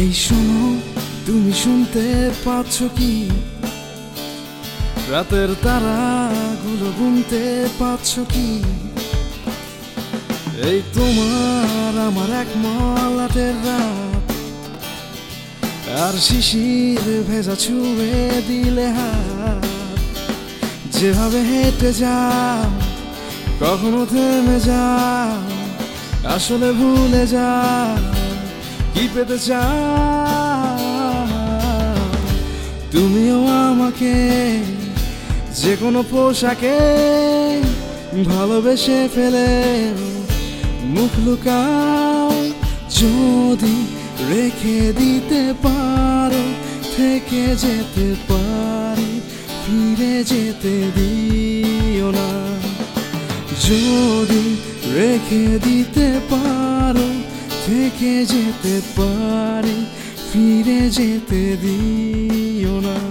এই শোনো, তুমি শুনতে পাচ্ছ কি? রাতের তারাগুলো গুনতে পাচ্ছ কি? এই তোমার আমার এক মলাটের রাত। আর শিশির ভেজা ছুঁয়ে দিলে হাত। যেভাবে হেঁটে যাও, কখনো থেমে যাও, আসলে ভুলে যাও। কি পেতে চাও? তুমিও আমাকে যে কোনো পোশাকে ভালোবেসে ফেলে মুখ লুকাও। যদি রেখে দিতে পারো, থেকে যেতে পারি, ফিরে যেতে দিও না। যদি রেখে দিতে পারো থেকে যেতে পারি ফিরে যেতে দিও না।